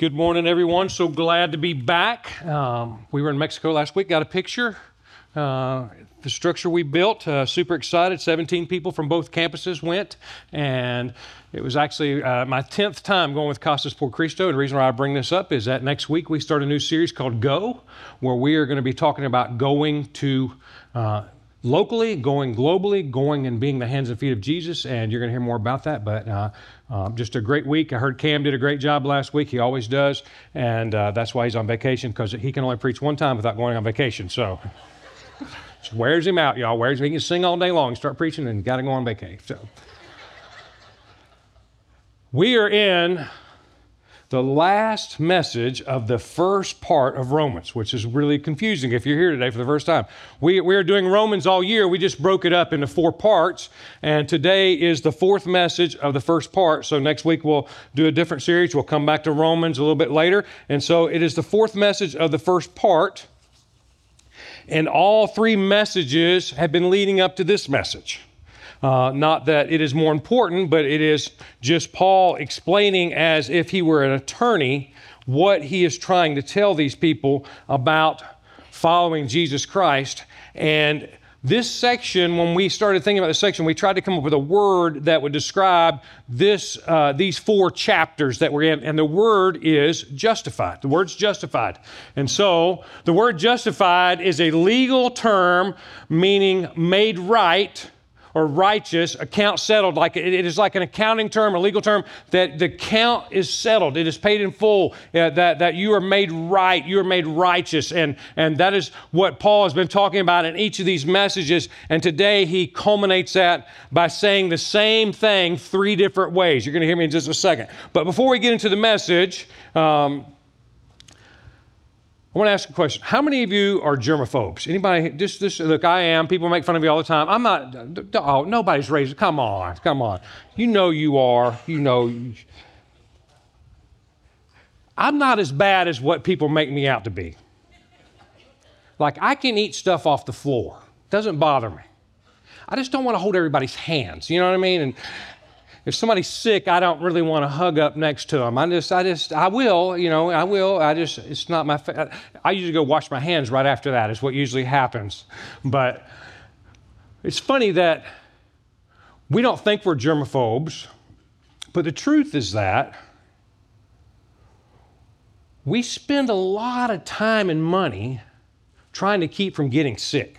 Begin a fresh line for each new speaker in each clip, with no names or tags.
Good morning, everyone. So glad to be back. Um, we were in Mexico last week, got a picture. Uh, the structure we built, uh, super excited. 17 people from both campuses went, and it was actually uh, my 10th time going with Casas por Cristo. And the reason why I bring this up is that next week we start a new series called Go, where we are going to be talking about going to uh, locally, going globally, going and being the hands and feet of Jesus. And you're going to hear more about that. But uh, uh, just a great week. I heard Cam did a great job last week. He always does. And uh, that's why he's on vacation because he can only preach one time without going on vacation. So just wears him out, y'all. Wears him. He can sing all day long, start preaching, and got to go on vacation. So we are in the last message of the first part of Romans, which is really confusing if you're here today for the first time. We, we are doing Romans all year. We just broke it up into four parts, and today is the fourth message of the first part. So next week we'll do a different series. We'll come back to Romans a little bit later. And so it is the fourth message of the first part, and all three messages have been leading up to this message. Uh, not that it is more important, but it is just Paul explaining as if he were an attorney what he is trying to tell these people about following Jesus Christ. And this section, when we started thinking about this section, we tried to come up with a word that would describe this, uh, these four chapters that we're in, and the word is justified. The word's justified. And so the word justified is a legal term meaning made right or righteous, account settled. Like it is like an accounting term, a legal term that the count is settled. It is paid in full. Uh, that that you are made right. You are made righteous, and and that is what Paul has been talking about in each of these messages. And today he culminates that by saying the same thing three different ways. You're going to hear me in just a second. But before we get into the message. Um, I want to ask a question. How many of you are germaphobes? Anybody? Just, just look. I am. People make fun of me all the time. I'm not. Oh, nobody's raised. Come on, come on. You know you are. You know. I'm not as bad as what people make me out to be. Like I can eat stuff off the floor. Doesn't bother me. I just don't want to hold everybody's hands. You know what I mean? And if somebody's sick, I don't really want to hug up next to them. I just, I just, I will, you know, I will. I just, it's not my. Fa- I usually go wash my hands right after that. Is what usually happens. But it's funny that we don't think we're germaphobes, but the truth is that we spend a lot of time and money trying to keep from getting sick.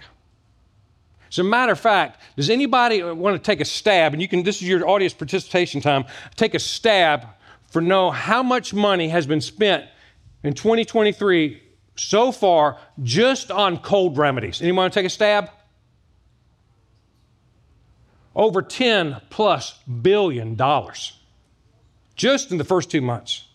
As a matter of fact, does anybody want to take a stab? And you can, this is your audience participation time. Take a stab for know how much money has been spent in 2023 so far just on cold remedies. Anyone want to take a stab? Over 10 plus billion dollars just in the first two months.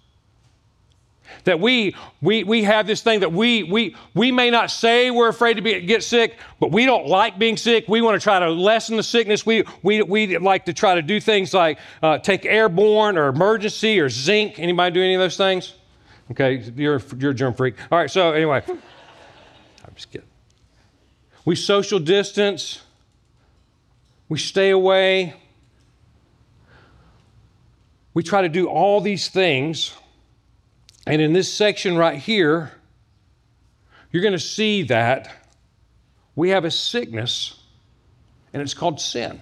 That we, we, we have this thing that we, we, we may not say we're afraid to be, get sick, but we don't like being sick. We want to try to lessen the sickness. We, we, we like to try to do things like uh, take airborne or Emergen-C or zinc. Anybody do any of those things? Okay, you're, you're a germ freak. All right, so anyway, I'm just kidding. We social distance, we stay away. We try to do all these things and in this section right here, you're going to see that we have a sickness, and it's called sin.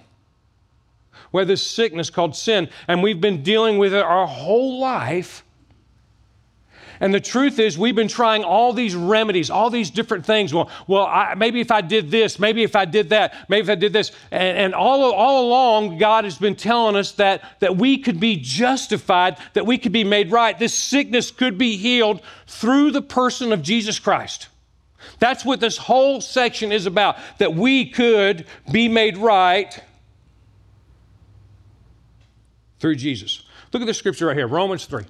We have this sickness called sin, and we've been dealing with it our whole life. And the truth is, we've been trying all these remedies, all these different things. Well, well, I, maybe if I did this, maybe if I did that, maybe if I did this, and, and all all along, God has been telling us that that we could be justified, that we could be made right. This sickness could be healed through the person of Jesus Christ. That's what this whole section is about. That we could be made right through Jesus. Look at the scripture right here, Romans three.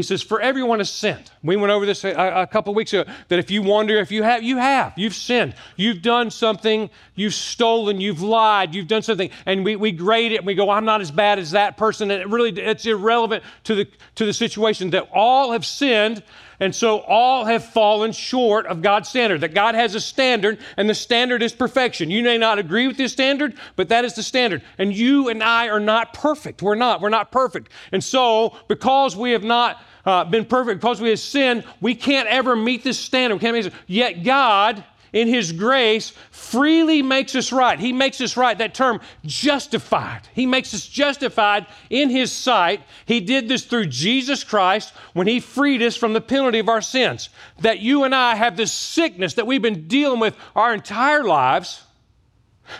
He says, For everyone has sinned. We went over this a, a, couple weeks ago that if you wonder if you have, you have. You've sinned. You've done something. You've stolen. You've lied. You've done something. And we, we grade it and we go, I'm not as bad as that person. And it really, it's irrelevant to the, to the situation that all have sinned and so all have fallen short of God's standard. That God has a standard, and the standard is perfection. You may not agree with this standard, but that is the standard. And you and I are not perfect. We're not. We're not perfect. And so, because we have not uh, been perfect, because we have sinned, we can't ever meet this standard. We can't meet this. Yet God, in His grace, freely makes us right. He makes us right. That term, justified. He makes us justified in His sight. He did this through Jesus Christ when He freed us from the penalty of our sins. That you and I have this sickness that we've been dealing with our entire lives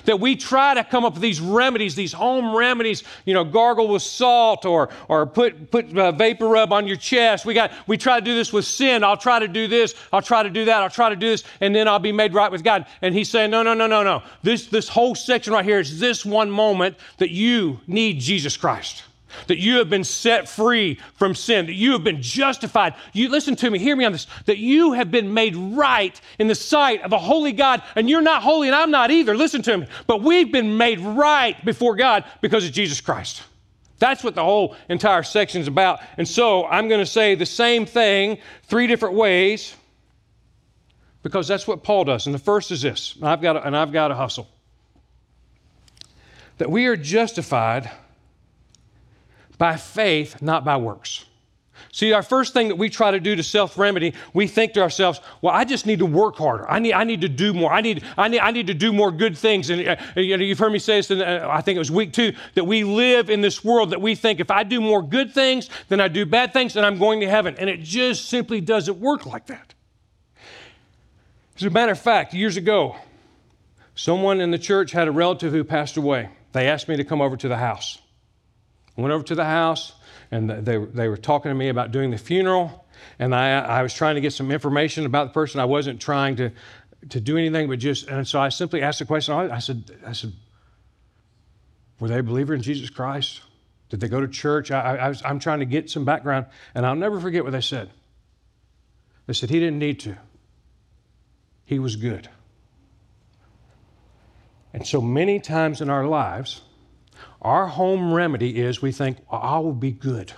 that we try to come up with these remedies, these home remedies, you know, gargle with salt or, or put, put uh, vapor rub on your chest. We, got, we try to do this with sin. I'll try to do this. I'll try to do that. I'll try to do this. And then I'll be made right with God. And he's saying, no, no, no, no, no. This, this whole section right here is this one moment that you need Jesus Christ that you have been set free from sin, that you have been justified. You listen to me, hear me on this, that you have been made right in the sight of a holy God, and you're not holy, and I'm not either. Listen to me. But we've been made right before God because of Jesus Christ. That's what the whole entire section is about. And so I'm going to say the same thing three different ways because that's what Paul does. And the first is this, and I've got to, and I've got to hustle. That we are justified by faith, not by works. See, our first thing that we try to do to self remedy, we think to ourselves, well, I just need to work harder. I need, I need to do more. I need, I, need, I need to do more good things. And uh, you know, you've heard me say this, in, uh, I think it was week two, that we live in this world that we think if I do more good things than I do bad things, then I'm going to heaven. And it just simply doesn't work like that. As a matter of fact, years ago, someone in the church had a relative who passed away. They asked me to come over to the house. Went over to the house and they, they were talking to me about doing the funeral. And I, I was trying to get some information about the person. I wasn't trying to, to do anything, but just, and so I simply asked the question. I said, I said, were they a believer in Jesus Christ? Did they go to church? I, I was, I'm trying to get some background, and I'll never forget what they said. They said he didn't need to. He was good. And so many times in our lives, our home remedy is we think, I will be good.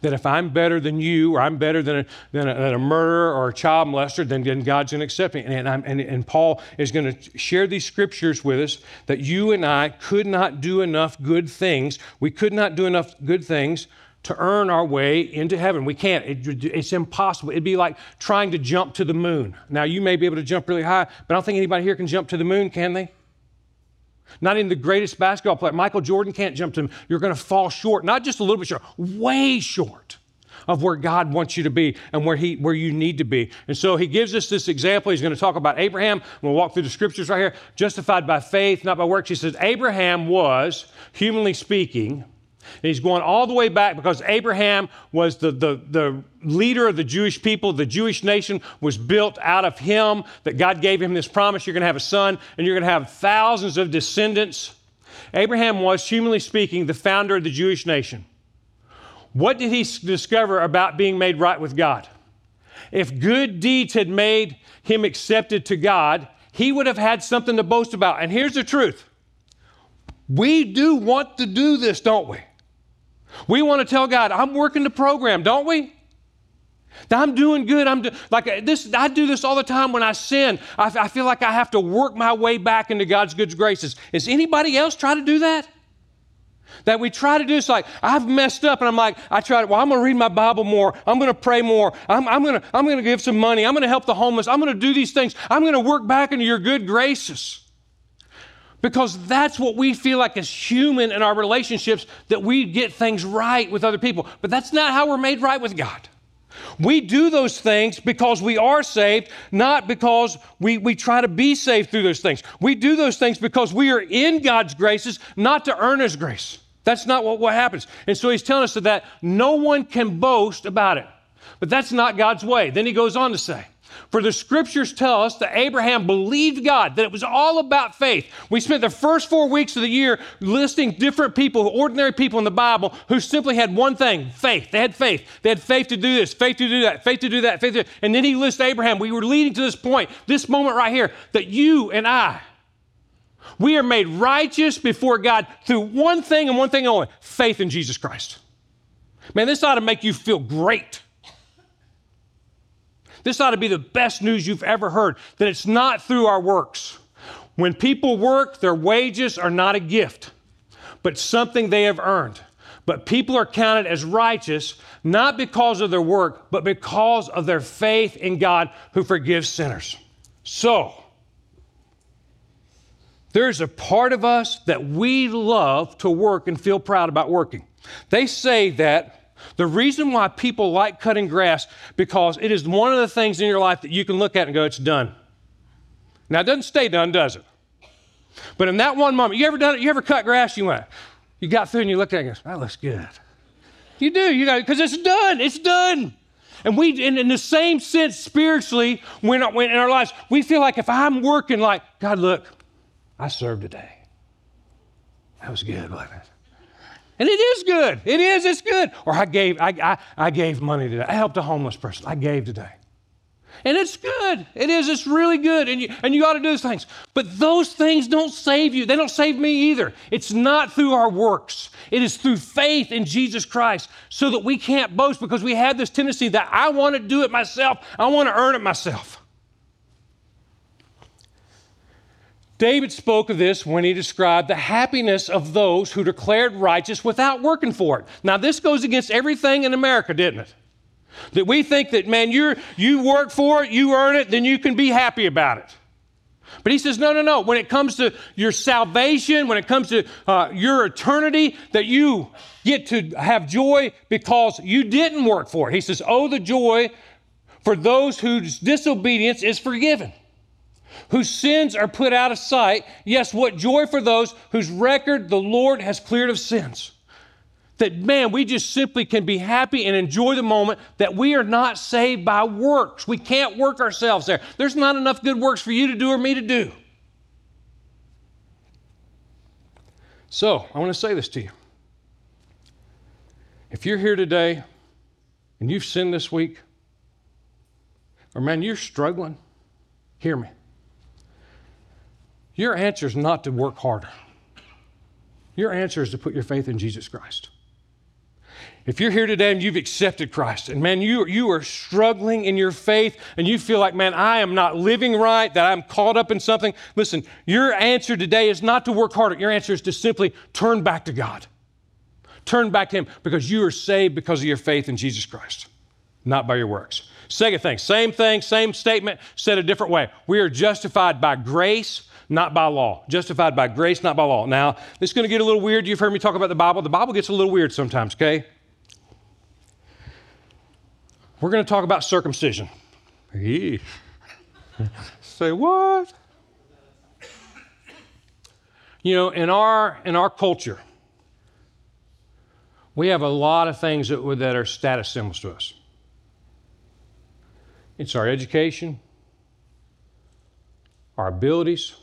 That if I'm better than you, or I'm better than a, than a, than a murderer or a child molester, then, then God's going to accept me. And, and, and Paul is going to share these scriptures with us that you and I could not do enough good things. We could not do enough good things to earn our way into heaven. We can't. It, it's impossible. It'd be like trying to jump to the moon. Now, you may be able to jump really high, but I don't think anybody here can jump to the moon, can they? Not even the greatest basketball player. Michael Jordan can't jump to him. You're going to fall short, not just a little bit short, way short of where God wants you to be and where he where you need to be. And so he gives us this example. He's going to talk about Abraham. We'll walk through the scriptures right here. Justified by faith, not by works. He says Abraham was, humanly speaking, and he's going all the way back because Abraham was the, the, the leader of the Jewish people. The Jewish nation was built out of him, that God gave him this promise you're going to have a son and you're going to have thousands of descendants. Abraham was, humanly speaking, the founder of the Jewish nation. What did he discover about being made right with God? If good deeds had made him accepted to God, he would have had something to boast about. And here's the truth we do want to do this, don't we? We want to tell God, I'm working the program, don't we? I'm doing good. I'm do, like uh, this. I do this all the time when I sin. I, feel like I have to work my way back into God's good graces. Is anybody else try to do that? That we try to do this like I've messed up, and I'm like I try to. Well, I'm going to read my Bible more. I'm going to pray more. I'm, I'm going to I'm going to give some money. I'm going to help the homeless. I'm going to do these things. I'm going to work back into your good graces because that's what we feel like as human in our relationships that we get things right with other people. But that's not how we're made right with God. We do those things because we are saved, not because we, we try to be saved through those things. We do those things because we are in God's graces, not to earn His grace. That's not what, what happens. And so He's telling us that no one can boast about it. But that's not God's way. Then He goes on to say, for the scriptures tell us that Abraham believed God, that it was all about faith. We spent the first four weeks of the year listing different people, ordinary people in the Bible, who simply had one thing faith. They had faith. They had faith to do this, faith to do that, faith to do that, faith to do And then he lists Abraham. We were leading to this point, this moment right here, that you and I, we are made righteous before God through one thing and one thing only faith in Jesus Christ. Man, this ought to make you feel great. This ought to be the best news you've ever heard that it's not through our works. When people work, their wages are not a gift, but something they have earned. But people are counted as righteous not because of their work, but because of their faith in God who forgives sinners. So, there's a part of us that we love to work and feel proud about working. They say that the reason why people like cutting grass because it is one of the things in your life that you can look at and go, it's done. Now it doesn't stay done, does it? But in that one moment, you ever done it? You ever cut grass? You went, you got through and you looked at it and goes, that looks good. You do, you got because it's done. It's done. And we, in, in, the same sense, spiritually, when, when in our lives, we feel like if I'm working, like God, look, I served today. That was good, wasn't it? And it is good. It is, it's good. Or I gave, I, I, I gave money today. I helped a homeless person. I gave today. And it's good. It is. It's really good. And you, and you ought to do those things. But those things don't save you. They don't save me either. It's not through our works, it is through faith in Jesus Christ so that we can't boast because we have this tendency that I want to do it myself, I want to earn it myself. David spoke of this when he described the happiness of those who declared righteous without working for it. Now, this goes against everything in America, didn't it? That we think that, man, you you work for it, you earn it, then you can be happy about it. But he says, no, no, no. When it comes to your salvation, when it comes to uh, your eternity, that you get to have joy because you didn't work for it. He says, oh, the joy for those whose disobedience is forgiven, whose sins are put out of sight. Yes, what joy for those whose record the Lord has cleared of sins that, man, we just simply can be happy and enjoy the moment that we are not saved by works. We can't work ourselves there. There's not enough good works for you to do or me to do. So, I want to say this to you. If you're here today and you've sinned this week, or man, you're struggling, hear me. Your answer is not to work harder. Your answer is to put your faith in Jesus Christ. If you're here today and you've accepted Christ, and man, you, you are struggling in your faith, and you feel like, man, I am not living right, that I'm caught up in something, listen, your answer today is not to work harder. Your answer is to simply turn back to God. Turn back to Him because you are saved because of your faith in Jesus Christ, not by your works. Second thing, same thing, same statement, said a different way. We are justified by grace not by law. Justified by grace, not by law. Now, this is going to get a little weird. You've heard me talk about the Bible. The Bible gets a little weird sometimes, okay? We're going to talk about circumcision. Say what? You know, in our in our culture, we have a lot of things that, that are status symbols to us. It's our education, our abilities,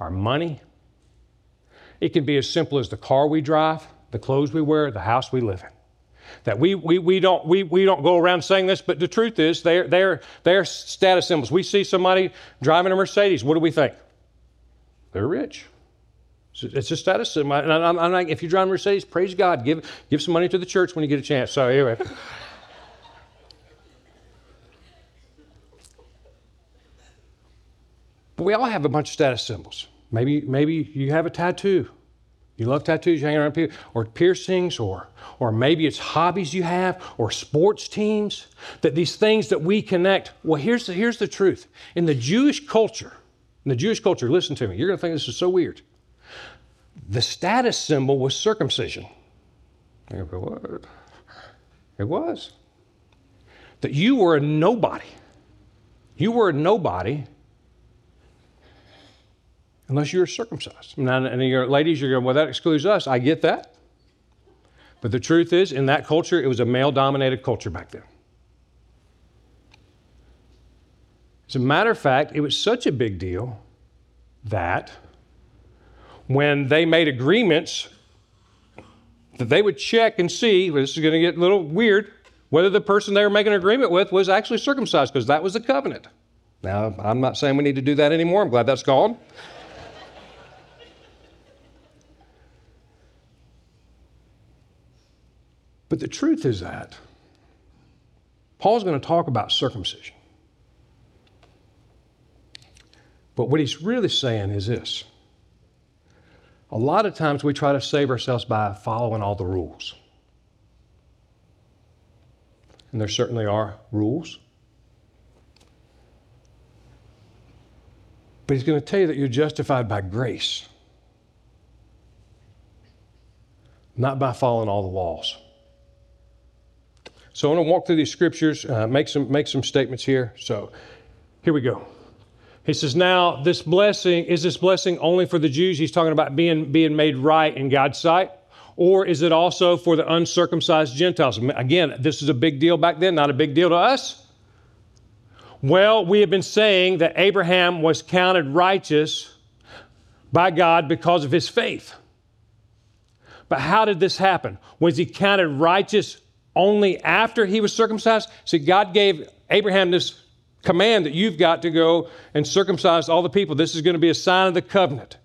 our money. It can be as simple as the car we drive, the clothes we wear, the house we live in. That we, we, we, don't, we, we don't go around saying this, but the truth is they're, they're, they're status symbols. We see somebody driving a Mercedes. What do we think? They're rich. It's a status symbol. And I'm, I'm like, if you drive a Mercedes, praise God. Give, give some money to the church when you get a chance. So, anyway. But we all have a bunch of status symbols. Maybe, maybe you have a tattoo. You love tattoos, you hang around people, or piercings, or, or maybe it's hobbies you have, or sports teams, that these things that we connect. Well, here's the, here's the truth. In the Jewish culture, in the Jewish culture, listen to me, you're going to think this is so weird. The status symbol was circumcision. What? It was. That you were a nobody. You were a nobody unless you're circumcised. Now, and your ladies, you're going, well, that excludes us. I get that. But the truth is, in that culture, it was a male dominated culture back then. As a matter of fact, it was such a big deal that when they made agreements, that they would check and see, well, this is going to get a little weird, whether the person they were making an agreement with was actually circumcised, because that was the covenant. Now, I'm not saying we need to do that anymore. I'm glad that's gone. But the truth is that Paul's going to talk about circumcision. But what he's really saying is this A lot of times we try to save ourselves by following all the rules. And there certainly are rules. But he's going to tell you that you're justified by grace, not by following all the laws. So I want to walk through these scriptures, uh, make some make some statements here. So here we go. He says, "Now this blessing is this blessing only for the Jews? He's talking about being being made right in God's sight." Or is it also for the uncircumcised Gentiles? Again, this is a big deal back then, not a big deal to us. Well, we have been saying that Abraham was counted righteous by God because of his faith. But how did this happen? Was he counted righteous only after he was circumcised? See, God gave Abraham this command that you've got to go and circumcise all the people. This is going to be a sign of the covenant.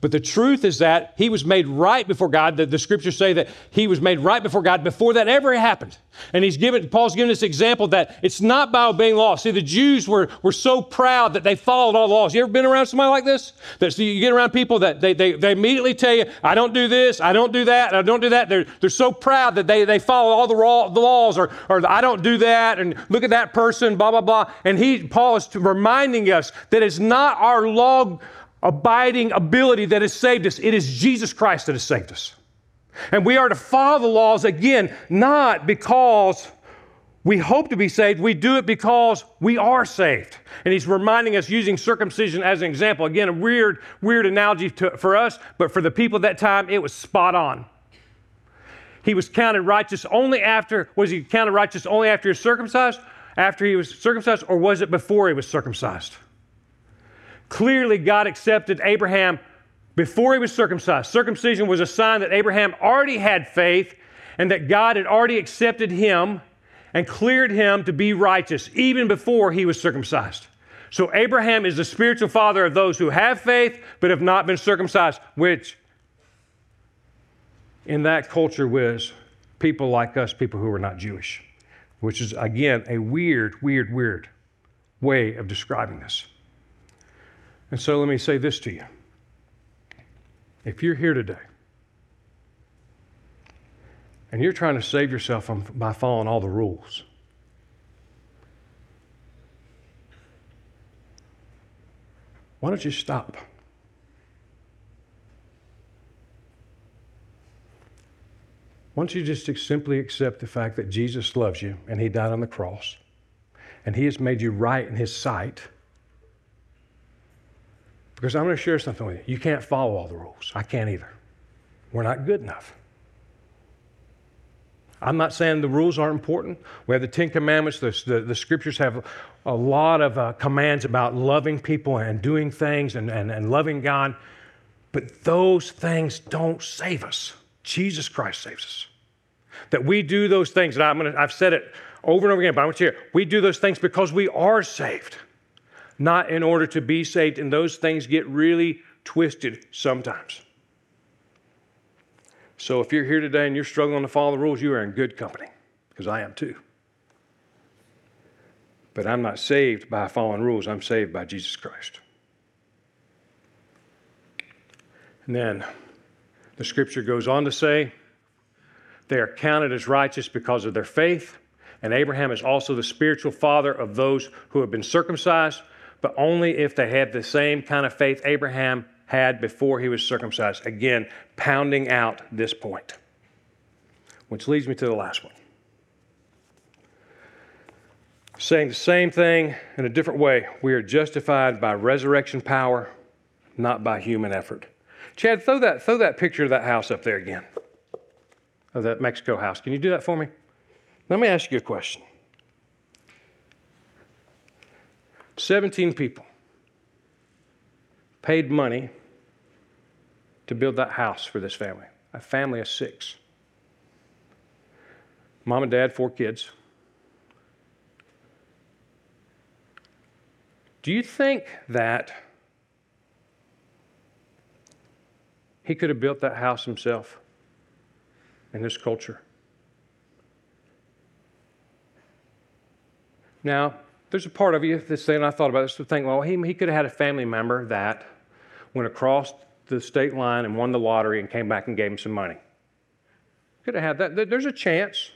But the truth is that he was made right before God. The, the scriptures say that he was made right before God before that ever happened. And he's given, Paul's given this example that it's not by obeying laws. See, the Jews were, were so proud that they followed all the laws. You ever been around somebody like this? That so you get around people that they, they, they immediately tell you, I don't do this, I don't do that, I don't do that. They're, they're so proud that they, they follow all the, raw, the laws or, or I don't do that and look at that person, blah, blah, blah. And he, Paul is reminding us that it's not our law abiding ability that has saved us. It is Jesus Christ that has saved us. And we are to follow the laws again, not because we hope to be saved, we do it because we are saved. And he's reminding us using circumcision as an example. Again, a weird, weird analogy to, for us, but for the people at that time, it was spot on. He was counted righteous only after, was he counted righteous only after he was circumcised? After he was circumcised, or was it before he was circumcised? Clearly, God accepted Abraham before he was circumcised. Circumcision was a sign that Abraham already had faith and that God had already accepted him and cleared him to be righteous even before he was circumcised. So, Abraham is the spiritual father of those who have faith but have not been circumcised, which in that culture was people like us, people who were not Jewish, which is, again, a weird, weird, weird way of describing this. And so let me say this to you. If you're here today and you're trying to save yourself from, by following all the rules, why don't you stop? Why don't you just simply accept the fact that Jesus loves you and He died on the cross and He has made you right in His sight? Because I'm going to share something with you. You can't follow all the rules. I can't either. We're not good enough. I'm not saying the rules aren't important. We have the Ten Commandments. The, the, the scriptures have a lot of uh, commands about loving people and doing things and, and, and loving God. But those things don't save us. Jesus Christ saves us. That we do those things, and I'm gonna, I've said it over and over again, but I want you to hear we do those things because we are saved not in order to be saved. And those things get really twisted sometimes. So if you're here today and you're struggling to follow the rules, you are in good company, because I am too. But I'm not saved by following rules, I'm saved by Jesus Christ. And then the scripture goes on to say, they are counted as righteous because of their faith. And Abraham is also the spiritual father of those who have been circumcised, but only if they had the same kind of faith Abraham had before he was circumcised. Again, pounding out this point. Which leads me to the last one. Saying the same thing in a different way. We are justified by resurrection power, not by human effort. Chad, throw that, throw that picture of that house up there again, of that Mexico house. Can you do that for me? Let me ask you a question. 17 people paid money to build that house for this family, a family of six. Mom and dad, four kids. Do you think that he could have built that house himself in this culture? Now, there's a part of you that's saying, I thought about this, to think, well, he, he could have had a family member that went across the state line and won the lottery and came back and gave him some money. Could have had that. There's a chance.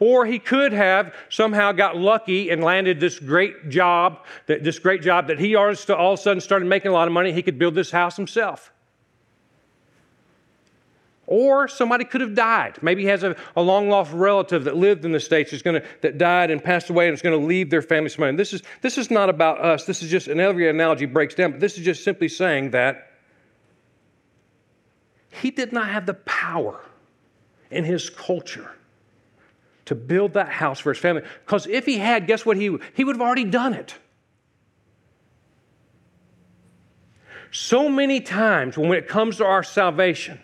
Or he could have somehow got lucky and landed this great job, that this great job that he all of a sudden started making a lot of money. He could build this house himself. Or somebody could have died. Maybe he has a, a long lost relative that lived in the States who's gonna, that died and passed away and is going to leave their family some money. This is, this is not about us. This is just, and every analogy breaks down, but this is just simply saying that he did not have the power in his culture to build that house for his family. Because if he had, guess what? He, he would have already done it. So many times when it comes to our salvation,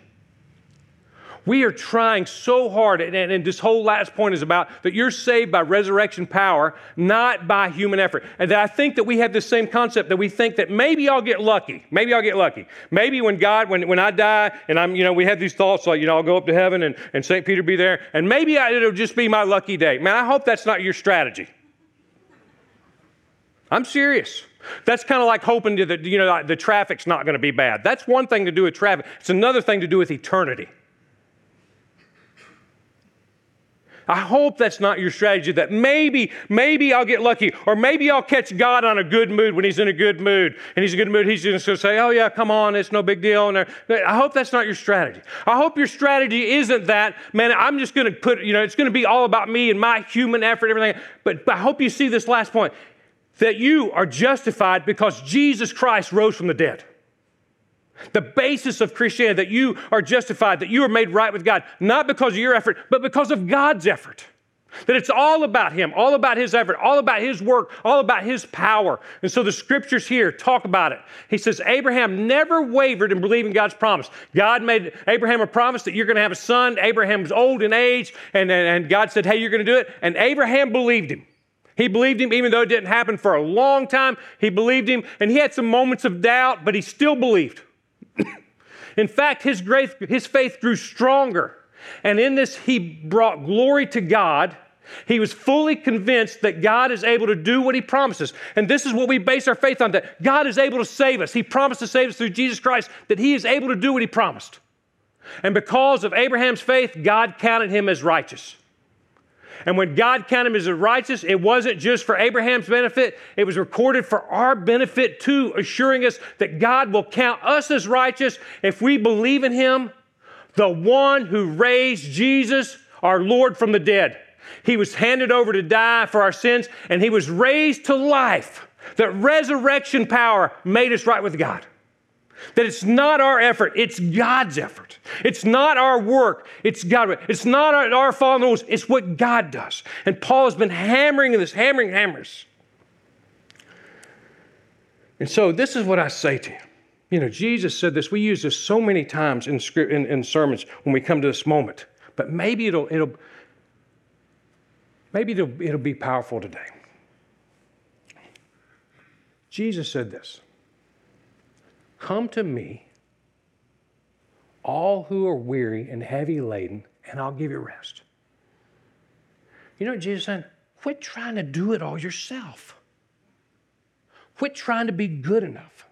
we are trying so hard, and, and, this whole last point is about that you're saved by resurrection power, not by human effort. And that I think that we have this same concept that we think that maybe I'll get lucky. Maybe I'll get lucky. Maybe when God, when, when I die, and I'm, you know, we have these thoughts like, you know, I'll go up to heaven and, and St. Peter be there, and maybe I, it'll just be my lucky day. Man, I hope that's not your strategy. I'm serious. That's kind of like hoping that you know the traffic's not going to be bad. That's one thing to do with traffic. It's another thing to do with eternity. I hope that's not your strategy that maybe, maybe I'll get lucky, or maybe I'll catch God on a good mood when He's in a good mood. And He's in a good mood, He's just going to say, Oh, yeah, come on, it's no big deal. And I hope that's not your strategy. I hope your strategy isn't that, man, I'm just going to put, you know, it's going to be all about me and my human effort, everything. But, but I hope you see this last point that you are justified because Jesus Christ rose from the dead. The basis of Christianity, that you are justified, that you are made right with God, not because of your effort, but because of God's effort. That it's all about Him, all about His effort, all about His work, all about His power. And so the scriptures here talk about it. He says, Abraham never wavered in believing God's promise. God made Abraham a promise that you're going to have a son. Abraham was old in age, and, and God said, Hey, you're going to do it. And Abraham believed Him. He believed Him, even though it didn't happen for a long time. He believed Him, and he had some moments of doubt, but he still believed. In fact, his, grace, his faith grew stronger. And in this, he brought glory to God. He was fully convinced that God is able to do what he promises. And this is what we base our faith on that God is able to save us. He promised to save us through Jesus Christ, that he is able to do what he promised. And because of Abraham's faith, God counted him as righteous. And when God counted him as righteous, it wasn't just for Abraham's benefit, it was recorded for our benefit too, assuring us that God will count us as righteous if we believe in him, the one who raised Jesus, our Lord, from the dead. He was handed over to die for our sins, and he was raised to life. That resurrection power made us right with God. That it's not our effort, it's God's effort. It's not our work, it's God. It's not our, our fallen rules, it's what God does. And Paul has been hammering this, hammering hammers. And so this is what I say to you. You know, Jesus said this. We use this so many times in, in, in sermons when we come to this moment. But maybe it'll, it'll, maybe it'll, it'll be powerful today. Jesus said this. Come to me, all who are weary and heavy laden, and I'll give you rest. You know Jesus said? Quit trying to do it all yourself. Quit trying to be good enough.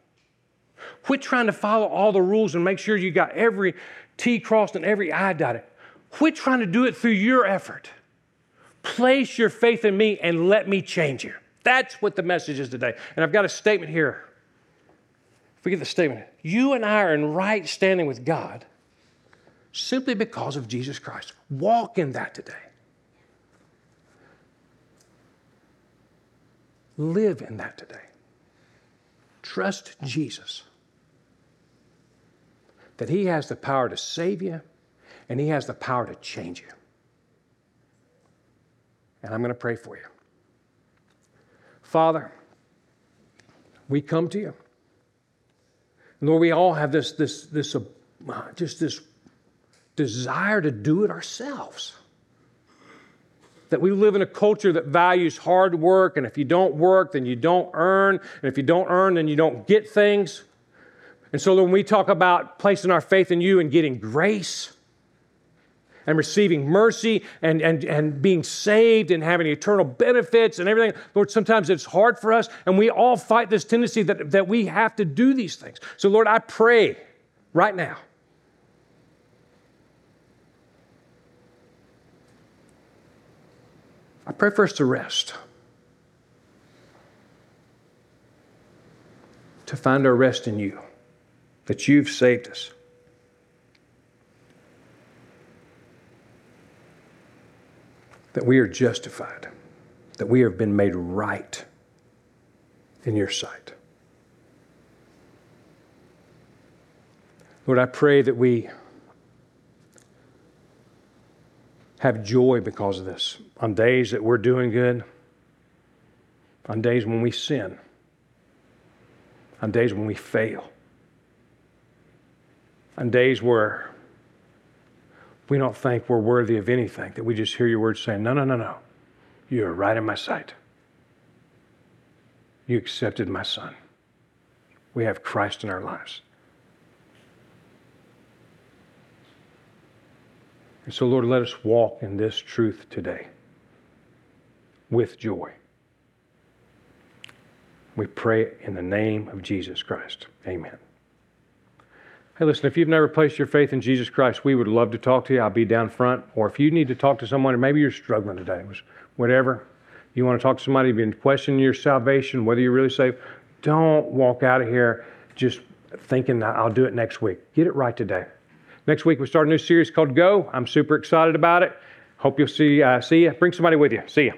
Quit trying to follow all the rules and make sure you got every T crossed and every I dotted. Quit trying to do it through your effort. Place your faith in me and let me change you. That's what the message is today. And I've got a statement here if we get the statement, you and I are in right standing with God simply because of Jesus Christ. Walk in that today. Live in that today. Trust Jesus that He has the power to save you and He has the power to change you. And I'm going to pray for you. Father, we come to you. Lord, we all have this, this, this, uh, just this desire to do it ourselves. That we live in a culture that values hard work, and if you don't work, then you don't earn, and if you don't earn, then you don't get things. And so when we talk about placing our faith in you and getting grace, and receiving mercy and, and, and being saved and having eternal benefits and everything. Lord, sometimes it's hard for us, and we all fight this tendency that, that we have to do these things. So, Lord, I pray right now. I pray for us to rest. To find our rest in you, that you've saved us. That we are justified, that we have been made right in your sight. Lord, I pray that we have joy because of this. On days that we're doing good, on days when we sin, on days when we fail, on days where we don't think we're worthy of anything, that we just hear your words saying, No, no, no, no. You are right in my sight. You accepted my son. We have Christ in our lives. And so, Lord, let us walk in this truth today with joy. We pray in the name of Jesus Christ. Amen. Hey, listen, if you've never placed your faith in Jesus Christ, we would love to talk to you. I'll be down front. Or if you need to talk to someone, or maybe you're struggling today, whatever, you want to talk to somebody, you've been questioning your salvation, whether you're really saved, don't walk out of here just thinking, I'll do it next week. Get it right today. Next week, we start a new series called Go. I'm super excited about it. Hope you'll see, uh, see you. Bring somebody with you. See you.